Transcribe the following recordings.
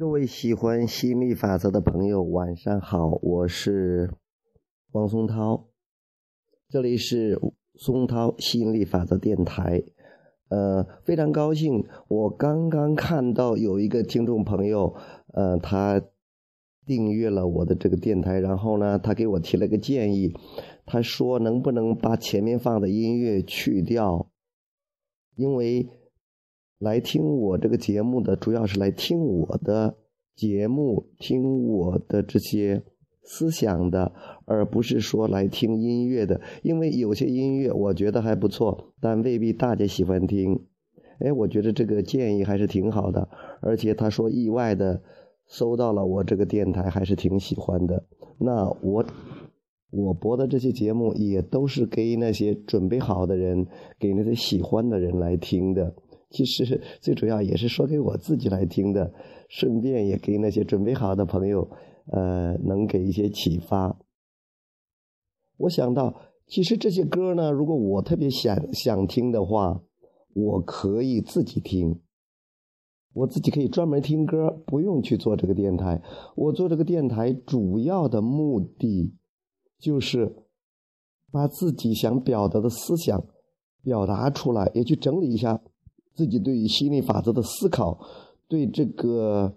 各位喜欢吸引力法则的朋友，晚上好，我是王松涛，这里是松涛吸引力法则电台。呃，非常高兴，我刚刚看到有一个听众朋友，呃，他订阅了我的这个电台，然后呢，他给我提了个建议，他说能不能把前面放的音乐去掉，因为。来听我这个节目的，主要是来听我的节目，听我的这些思想的，而不是说来听音乐的。因为有些音乐我觉得还不错，但未必大家喜欢听。哎，我觉得这个建议还是挺好的，而且他说意外的收到了我这个电台，还是挺喜欢的。那我我播的这些节目也都是给那些准备好的人，给那些喜欢的人来听的。其实最主要也是说给我自己来听的，顺便也给那些准备好的朋友，呃，能给一些启发。我想到，其实这些歌呢，如果我特别想想听的话，我可以自己听，我自己可以专门听歌，不用去做这个电台。我做这个电台主要的目的，就是把自己想表达的思想表达出来，也去整理一下。自己对于心理法则的思考，对这个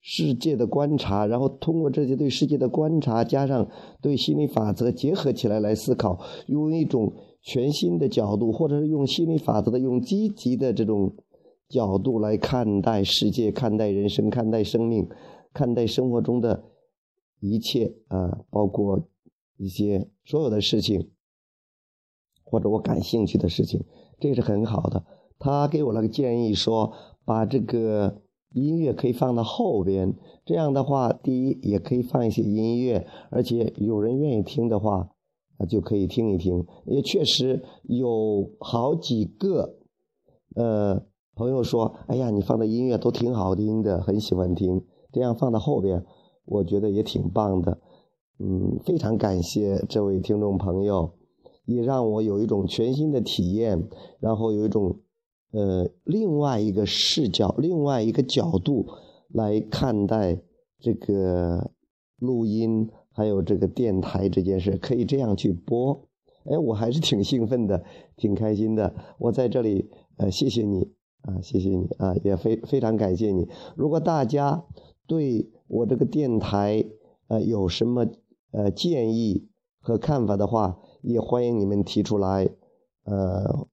世界的观察，然后通过这些对世界的观察，加上对心理法则结合起来来思考，用一种全新的角度，或者是用心理法则的用积极的这种角度来看待世界、看待人生、看待生命、看待生活中的一切啊，包括一些所有的事情，或者我感兴趣的事情，这是很好的。他给我了个建议，说把这个音乐可以放到后边，这样的话，第一也可以放一些音乐，而且有人愿意听的话，啊就可以听一听。也确实有好几个，呃，朋友说，哎呀，你放的音乐都挺好听的，很喜欢听。这样放到后边，我觉得也挺棒的。嗯，非常感谢这位听众朋友，也让我有一种全新的体验，然后有一种。呃，另外一个视角，另外一个角度来看待这个录音，还有这个电台这件事，可以这样去播。哎，我还是挺兴奋的，挺开心的。我在这里，呃，谢谢你啊，谢谢你啊，也非非常感谢你。如果大家对我这个电台呃有什么呃建议和看法的话，也欢迎你们提出来，呃。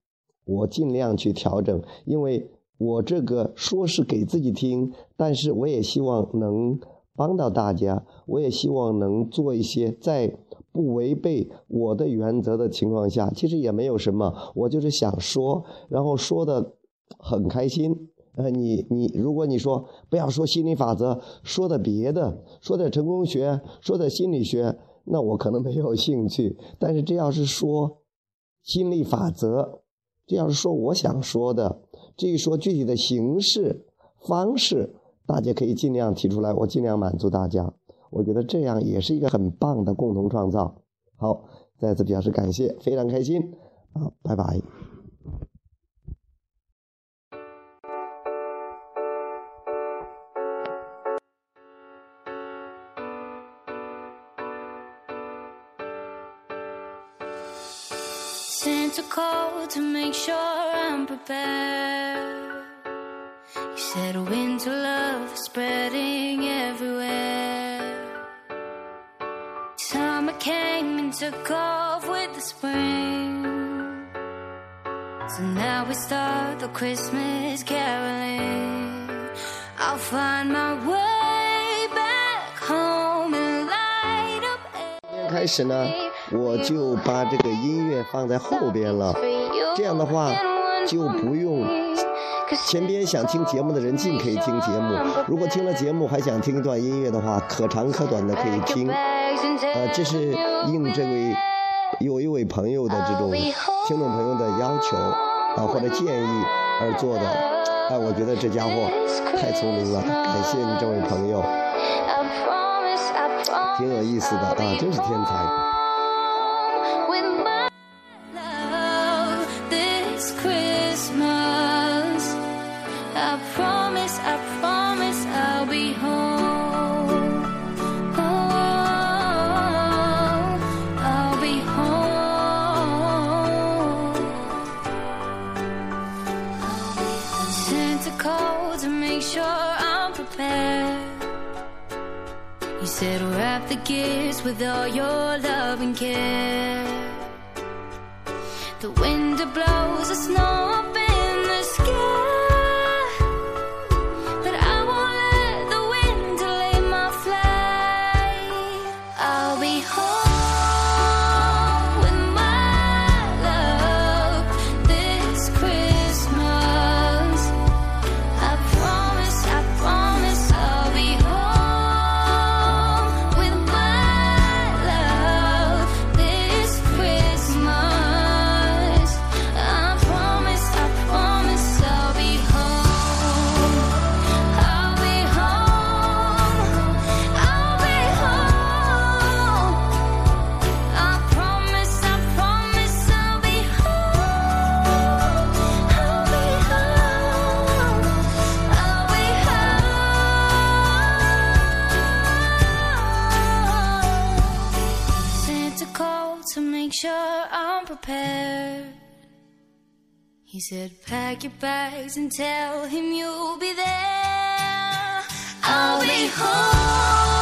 我尽量去调整，因为我这个说是给自己听，但是我也希望能帮到大家，我也希望能做一些在不违背我的原则的情况下，其实也没有什么，我就是想说，然后说的很开心。呃，你你如果你说不要说心理法则，说的别的，说的成功学，说的心理学，那我可能没有兴趣。但是这要是说心理法则，这要是说我想说的，至于说具体的形式方式，大家可以尽量提出来，我尽量满足大家。我觉得这样也是一个很棒的共同创造。好，再次表示感谢，非常开心啊，拜拜。sent a call to make sure I'm prepared. You said winter love is spreading everywhere. Summer came and took off with the spring. So now we start the Christmas caroling. I'll find my way back home and light up. 开始呢。 我就把这个音乐放在后边了，这样的话就不用前边想听节目的人尽可以听节目，如果听了节目还想听一段音乐的话，可长可短的可以听。呃，这是应这位有一位朋友的这种听众朋友的要求啊或者建议而做的。哎，我觉得这家伙太聪明了，感谢你这位朋友，挺有意思的啊，真是天才。You said wrap the gifts with all your love and care. The wind blows the snow. prepared. He said, Pack your bags and tell him you'll be there. I'll be home.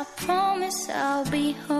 I promise I'll be home.